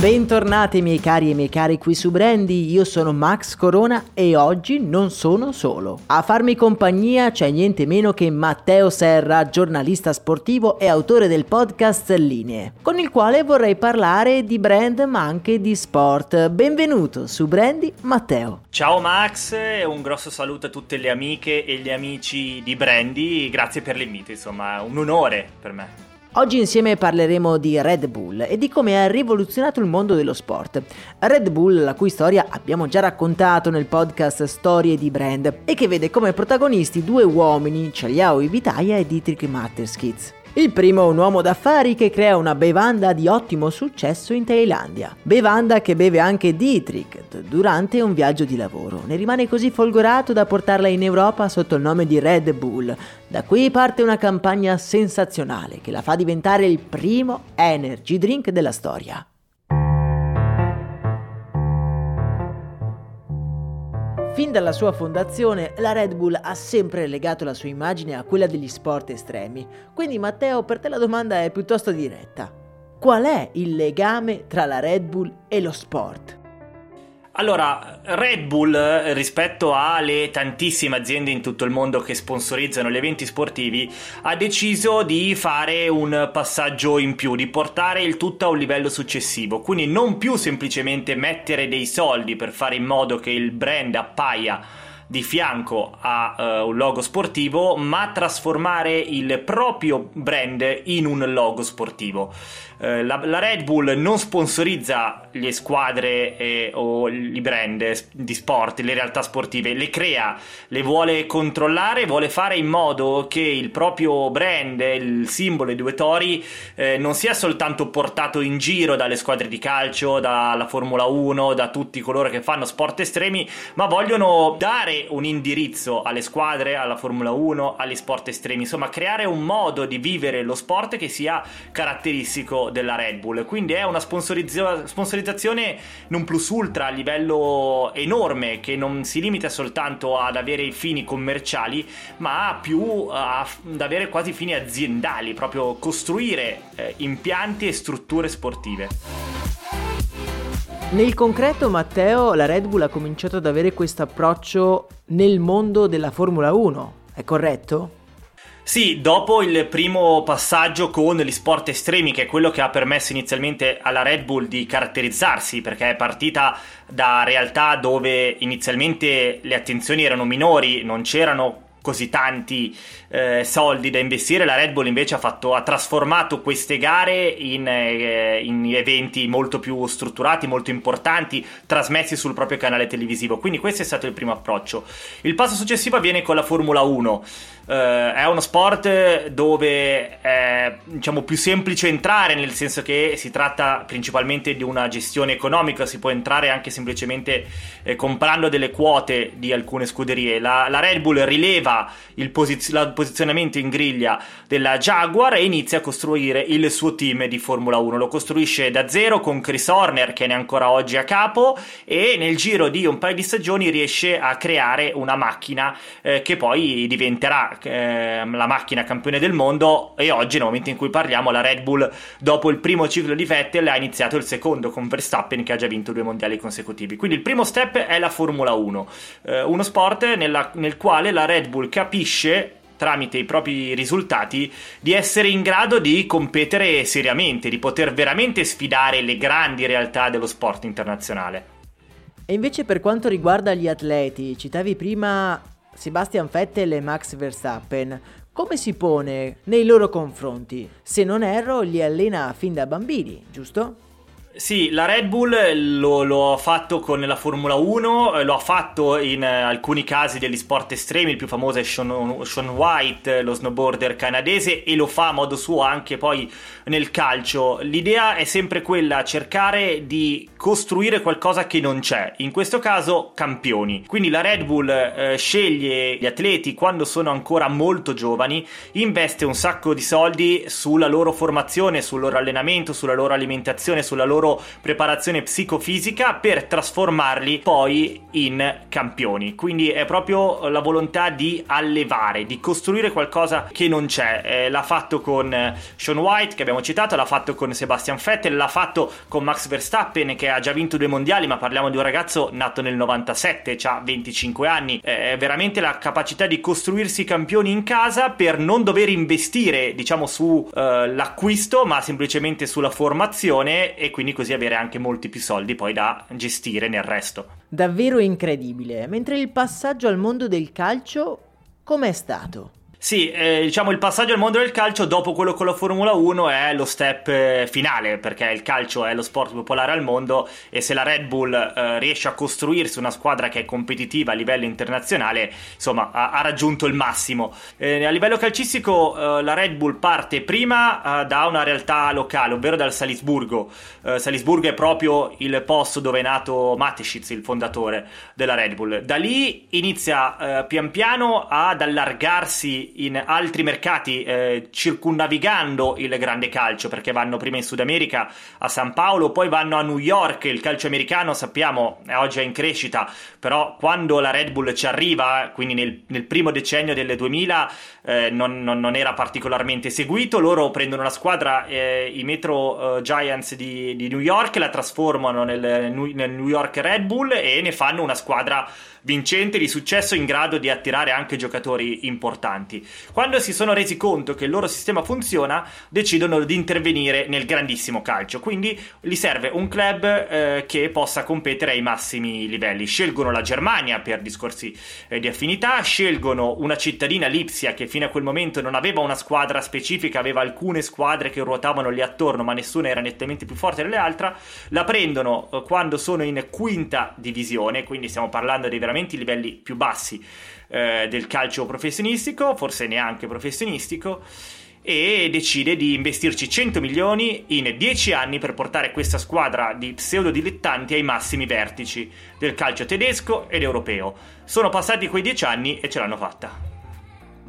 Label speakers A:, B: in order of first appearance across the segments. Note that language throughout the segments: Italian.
A: Bentornati miei cari e miei cari qui su Brandy, io sono Max Corona e oggi non sono solo. A farmi compagnia c'è niente meno che Matteo Serra, giornalista sportivo e autore del podcast Linee, con il quale vorrei parlare di brand ma anche di sport. Benvenuto su Brandy, Matteo.
B: Ciao Max, un grosso saluto a tutte le amiche e gli amici di Brandy, grazie per l'invito, insomma, un onore per me.
A: Oggi insieme parleremo di Red Bull e di come ha rivoluzionato il mondo dello sport. Red Bull, la cui storia abbiamo già raccontato nel podcast Storie di Brand e che vede come protagonisti due uomini, Ciagliao Ivitaia e Dietrich Matterskitz. Il primo è un uomo d'affari che crea una bevanda di ottimo successo in Thailandia. Bevanda che beve anche Dietrich durante un viaggio di lavoro. Ne rimane così folgorato da portarla in Europa sotto il nome di Red Bull. Da qui parte una campagna sensazionale che la fa diventare il primo energy drink della storia. Fin dalla sua fondazione, la Red Bull ha sempre legato la sua immagine a quella degli sport estremi. Quindi Matteo, per te la domanda è piuttosto diretta. Qual è il legame tra la Red Bull e lo sport?
B: Allora, Red Bull rispetto alle tantissime aziende in tutto il mondo che sponsorizzano gli eventi sportivi ha deciso di fare un passaggio in più, di portare il tutto a un livello successivo, quindi non più semplicemente mettere dei soldi per fare in modo che il brand appaia di fianco a uh, un logo sportivo, ma trasformare il proprio brand in un logo sportivo. Uh, la, la, Red Bull non sponsorizza le squadre eh, o i brand di sport, le realtà sportive, le crea, le vuole controllare, vuole fare in modo che il proprio brand, il simbolo, i due tori, eh, non sia soltanto portato in giro dalle squadre di calcio, dalla Formula 1, da tutti coloro che fanno sport estremi, ma vogliono dare un indirizzo alle squadre, alla Formula 1, agli sport estremi, insomma creare un modo di vivere lo sport che sia caratteristico della Red Bull. Quindi è una sponsorizza- sponsorizzazione non plus ultra a livello enorme che non si limita soltanto ad avere i fini commerciali, ma più ad avere quasi fini aziendali, proprio costruire eh, impianti e strutture sportive.
A: Nel concreto, Matteo, la Red Bull ha cominciato ad avere questo approccio nel mondo della Formula 1, è corretto?
B: Sì, dopo il primo passaggio con gli sport estremi, che è quello che ha permesso inizialmente alla Red Bull di caratterizzarsi, perché è partita da realtà dove inizialmente le attenzioni erano minori, non c'erano così tanti eh, soldi da investire, la Red Bull invece ha, fatto, ha trasformato queste gare in, eh, in, eventi molto più strutturati, molto importanti, trasmessi sul proprio canale televisivo. Quindi questo è stato il primo approccio. Il passo successivo avviene con la Formula 1. Uh, è uno sport dove è diciamo, più semplice entrare, nel senso che si tratta principalmente di una gestione economica, si può entrare anche semplicemente eh, comprando delle quote di alcune scuderie. La, la Red Bull rileva il, posiz- posizionamento in griglia della Jaguar e inizia a costruire il suo team di Formula 1. Lo costruisce da zero con Chris Horner, che ne è ancora oggi a capo, e nel giro di un paio di stagioni riesce a creare una macchina eh, che poi diventerà la, macchina campione del mondo e oggi nel momento in cui parliamo la Red Bull dopo il primo ciclo di Vettel ha iniziato il secondo con Verstappen che ha già vinto due mondiali consecutivi. Quindi il primo step è la Formula 1, eh, uno sport nella, nel quale la Red Bull capisce tramite i propri risultati di essere in grado di competere seriamente, di poter veramente sfidare le grandi realtà dello sport internazionale.
A: E invece per quanto riguarda gli atleti, citavi prima Sebastian Vettel e Max Verstappen, come si pone nei loro confronti? Se non erro, li allena fin da bambini, giusto?
B: Sì, la Red Bull lo, lo, ha fatto con la Formula 1, lo ha fatto in eh, alcuni casi degli sport estremi, il più famoso è Sean, Sean, White, lo snowboarder canadese, e lo fa a modo suo anche poi nel calcio. L'idea è sempre quella, cercare di costruire qualcosa che non c'è, in questo caso campioni. Quindi la Red Bull eh, sceglie gli atleti quando sono ancora molto giovani, investe un sacco di soldi sulla loro formazione, sul loro allenamento, sulla loro alimentazione, sulla loro loro preparazione psicofisica per trasformarli poi in campioni. Quindi è proprio la volontà di allevare, di costruire qualcosa che non c'è. Eh, l'ha fatto con eh, Sean White, che abbiamo citato, l'ha fatto con Sebastian Vettel, l'ha fatto con Max Verstappen, che ha già vinto due mondiali, ma parliamo di un ragazzo nato nel 97, ha 25 anni. È veramente la capacità di costruirsi campioni in casa per non dover investire, diciamo, sull'acquisto, eh, ma semplicemente sulla formazione e quindi così avere anche molti più soldi poi da gestire nel resto.
A: Davvero incredibile. Mentre il passaggio al mondo del calcio com'è stato?
B: Sì, eh, diciamo il passaggio al mondo del calcio dopo quello con la Formula 1 è lo step eh, finale perché il calcio è lo sport popolare al mondo e se la Red Bull eh, riesce a costruirsi una squadra che è competitiva a livello internazionale, insomma, ha, ha raggiunto il massimo. Eh, a livello calcistico eh, la Red Bull parte prima eh, da una realtà locale, ovvero dal Salisburgo. Salisburgo è proprio il posto dove è nato Mateschitz, il fondatore della Red Bull. Da lì inizia pian piano ad allargarsi in altri mercati eh, circumnavigando il grande calcio perché vanno prima in Sud America a San Paolo, poi vanno a New York, il calcio americano sappiamo oggi è in crescita, però quando la Red Bull ci arriva, quindi nel, nel primo decennio del 2000 eh, non, non, non, era particolarmente seguito, loro prendono la squadra, eh, i Metro uh, Giants di, di, New York, la trasformano nel, nel New York Red Bull e ne fanno una squadra vincente di successo in grado di attirare anche giocatori importanti. Quando si sono resi conto che il loro sistema funziona, decidono di intervenire nel grandissimo calcio, quindi gli serve un club eh, che possa competere ai massimi livelli. Scelgono la Germania per discorsi eh, di affinità, scelgono una cittadina Lipsia che fino a quel momento non aveva una squadra specifica, aveva alcune squadre che ruotavano lì attorno, ma nessuna era nettamente più forte delle altre, la prendono eh, quando sono in quinta divisione, quindi stiamo parlando dei veramente i livelli più bassi eh, del calcio professionistico, forse neanche professionistico, e decide di investirci 100 milioni in 10 anni per portare questa squadra di pseudo dilettanti ai massimi vertici del calcio tedesco ed europeo. Sono passati quei 10 anni e ce l'hanno fatta.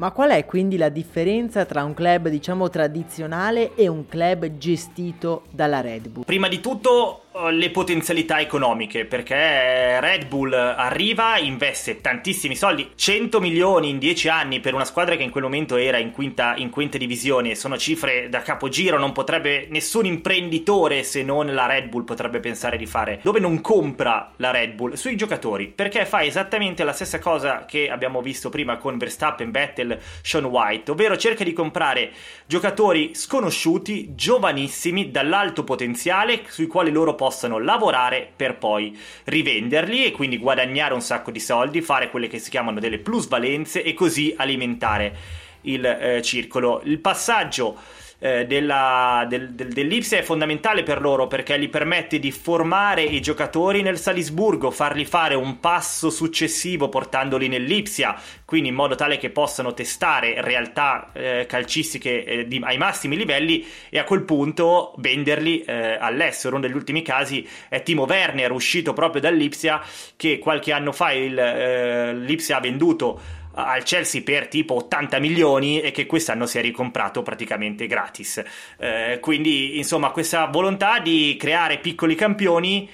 A: Ma qual è quindi la differenza tra un club diciamo tradizionale e un club gestito dalla Red Bull?
B: Prima di tutto le potenzialità economiche perché Red Bull arriva, investe tantissimi soldi, 100 milioni in 10 anni per una squadra che in quel momento era in quinta, in quinta divisione, sono cifre da capogiro, non potrebbe nessun imprenditore se non la Red Bull potrebbe pensare di fare, dove non compra la Red Bull sui giocatori perché fa esattamente la stessa cosa che abbiamo visto prima con Verstappen, Vettel, Sean White, ovvero cerca di comprare giocatori sconosciuti, giovanissimi, dall'alto potenziale sui quali loro possano lavorare per poi rivenderli e quindi guadagnare un sacco di soldi, fare quelle che si chiamano delle plusvalenze e così alimentare il eh, circolo. Il passaggio eh, della, del, del, dell'Ipsia è fondamentale per loro perché gli permette di formare i giocatori nel Salisburgo, farli fare un passo successivo portandoli nell'Ipsia, quindi in modo tale che possano testare realtà eh, calcistiche eh, di, ai massimi livelli e a quel punto venderli eh, all'estero. Uno degli ultimi casi è Timo Werner, uscito proprio dall'Ipsia, che qualche anno fa il, eh, l'Ipsia ha venduto al Chelsea per tipo 80 milioni e che quest'anno si è ricomprato praticamente gratis. Eh, quindi, insomma, questa volontà di creare piccoli campioni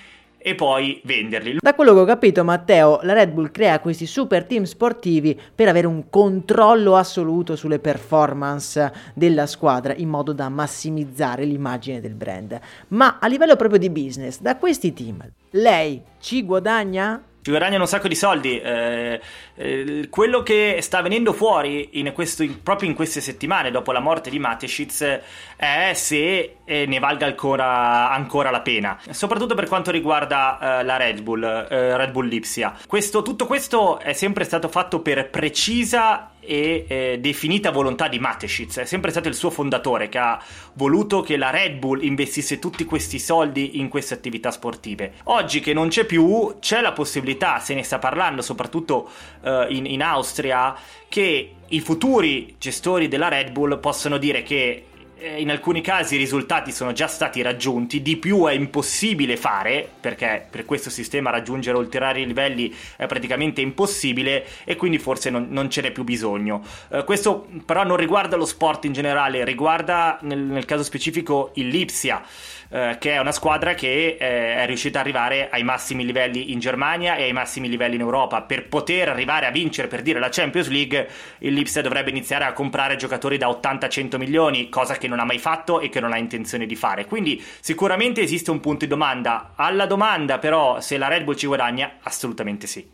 B: e poi venderli.
A: Da quello che ho capito, Matteo, la Red Bull crea questi super team sportivi per avere un controllo assoluto sulle performance della squadra in modo da massimizzare l'immagine del brand. Ma a livello proprio di business, da questi team, lei ci guadagna?
B: Ci guadagnano un sacco di soldi. Eh, eh, quello che sta venendo fuori in questo, in, proprio in queste settimane dopo la morte di Mateschitz è se eh, ne valga ancora, ancora, la pena, soprattutto per quanto riguarda eh, la Red Bull, eh, Red Bull Lipsia. Questo, tutto questo è sempre stato fatto per precisa e eh, definita volontà di Mateschitz. È sempre stato il suo fondatore che ha voluto che la Red Bull investisse tutti questi soldi in queste attività sportive. Oggi che non c'è più, c'è la possibilità, se ne sta parlando soprattutto eh, in, in Austria, che i futuri gestori della Red Bull possano dire che in alcuni casi i risultati sono già stati raggiunti, di più è impossibile fare, perché per questo sistema raggiungere ulteriori livelli è praticamente impossibile e quindi forse non, non ce n'è più bisogno. Eh, questo però non riguarda lo sport in generale, riguarda nel, nel caso specifico il Lipsia eh, che è una squadra che eh, è riuscita ad arrivare ai massimi livelli in Germania e ai massimi livelli in Europa. Per poter arrivare a vincere, per dire, la Champions League, il Lipsia dovrebbe iniziare a comprare giocatori da 80-100 milioni, cosa che non ha mai fatto e che non ha intenzione di fare. Quindi sicuramente esiste un punto di domanda. Alla domanda però se la Red Bull ci guadagna, assolutamente sì.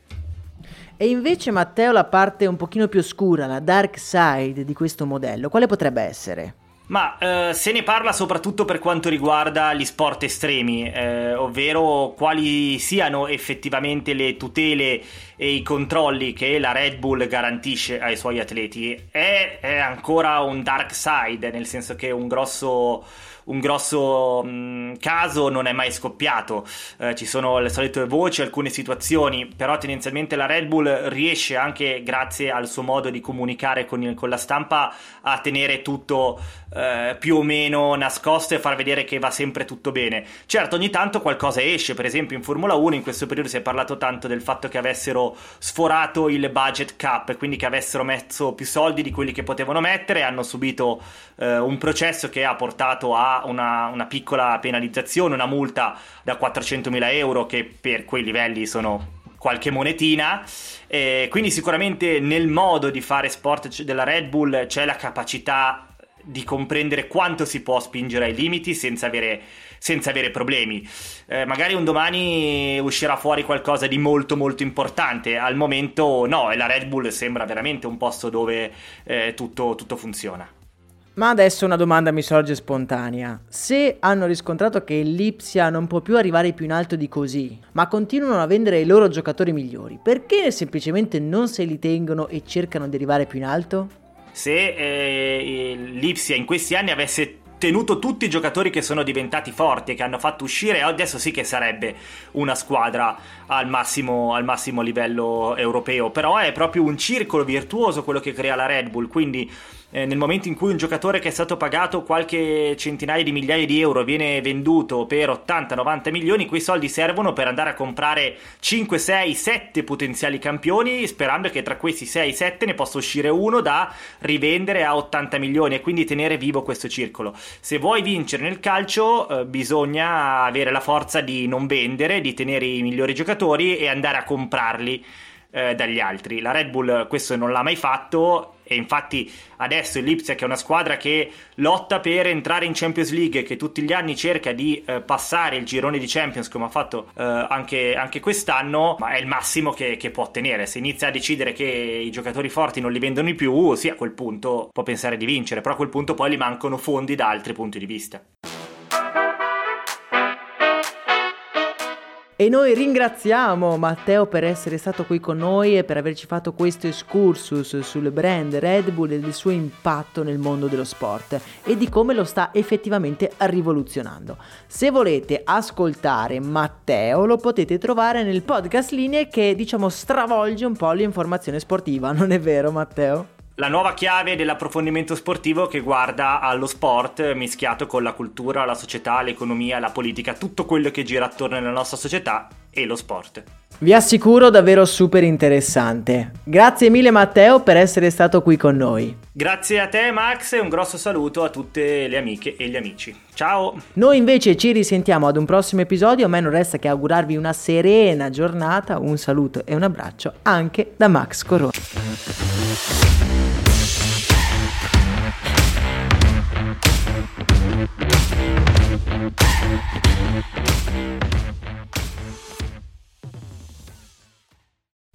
A: E invece Matteo la parte un pochino più oscura, la dark side di questo modello, quale potrebbe essere?
B: Ma eh, se ne parla soprattutto per quanto riguarda gli sport estremi, eh, ovvero quali siano effettivamente le tutele e i controlli che la Red Bull garantisce ai suoi atleti. È, è ancora un dark side, nel senso che un grosso un grosso mh, mm, caso non è mai scoppiato. Eh, ci sono le solite voci, alcune situazioni, però tendenzialmente la Red Bull riesce anche grazie al suo modo di comunicare con, il, con la stampa a tenere tutto eh, più o meno nascosto e far vedere che va sempre tutto bene. Certo, ogni tanto qualcosa esce, per esempio in Formula 1 in questo periodo si è parlato tanto del fatto che avessero sforato il budget cap, quindi che avessero messo più soldi di quelli che potevano mettere, hanno subito eh, un processo che ha portato a una, una piccola penalizzazione, una multa da 400.000 euro che per quei livelli sono qualche monetina. Eh, quindi sicuramente nel modo di fare sport della Red Bull c'è la capacità di comprendere quanto si può spingere ai limiti senza avere, senza avere problemi. Eh, magari un domani uscirà fuori qualcosa di molto molto importante, al momento no, e la Red Bull sembra veramente un posto dove eh, tutto, tutto funziona.
A: Ma adesso una domanda mi sorge spontanea. Se hanno riscontrato che Lipsia non può più arrivare più in alto di così, ma continuano a vendere i loro giocatori migliori, perché semplicemente non se li tengono e cercano di arrivare più in alto?
B: Se eh, l'Ipsia in questi anni avesse tenuto tutti i giocatori che sono diventati forti e che hanno fatto uscire, adesso sì che sarebbe una squadra al massimo, al massimo livello europeo. Però è proprio un circolo virtuoso quello che crea la Red Bull, quindi eh, nel momento in cui un giocatore che è stato pagato qualche centinaia di migliaia di euro viene venduto per 80-90 milioni, quei soldi servono per andare a comprare 5, 6, 7 potenziali campioni, sperando che tra questi 6, 7 ne possa uscire uno da rivendere a 80 milioni e quindi tenere vivo questo circolo. Se vuoi vincere nel calcio, eh, bisogna avere la forza di non vendere, di tenere i migliori giocatori e andare a comprarli eh, dagli altri. La Red Bull questo non l'ha mai fatto e infatti adesso il Lipsia che è una squadra che lotta per entrare in Champions League che tutti gli anni cerca di eh, passare il girone di Champions come ha fatto eh, anche, anche, quest'anno ma è il massimo che, che, può ottenere. Se inizia a decidere che i giocatori forti non li vendono più sì a quel punto può pensare di vincere però a quel punto poi gli mancano fondi da altri punti di vista
A: E noi ringraziamo Matteo per essere stato qui con noi e per averci fatto questo excursus sul brand Red Bull e del suo impatto nel mondo dello sport e di come lo sta effettivamente rivoluzionando. Se volete ascoltare Matteo lo potete trovare nel podcast Linee che diciamo stravolge un po' l'informazione sportiva, non è vero Matteo?
B: La nuova chiave dell'approfondimento sportivo che guarda allo sport mischiato con la cultura, la società, l'economia, la politica, tutto quello che gira attorno alla nostra società e lo sport.
A: Vi assicuro davvero super interessante. Grazie mille Matteo per essere stato qui con noi.
B: Grazie a te Max e un grosso saluto a tutte le amiche e gli amici. Ciao!
A: Noi invece ci risentiamo ad un prossimo episodio, a me non resta che augurarvi una serena giornata, un saluto e un abbraccio anche da Max Corona.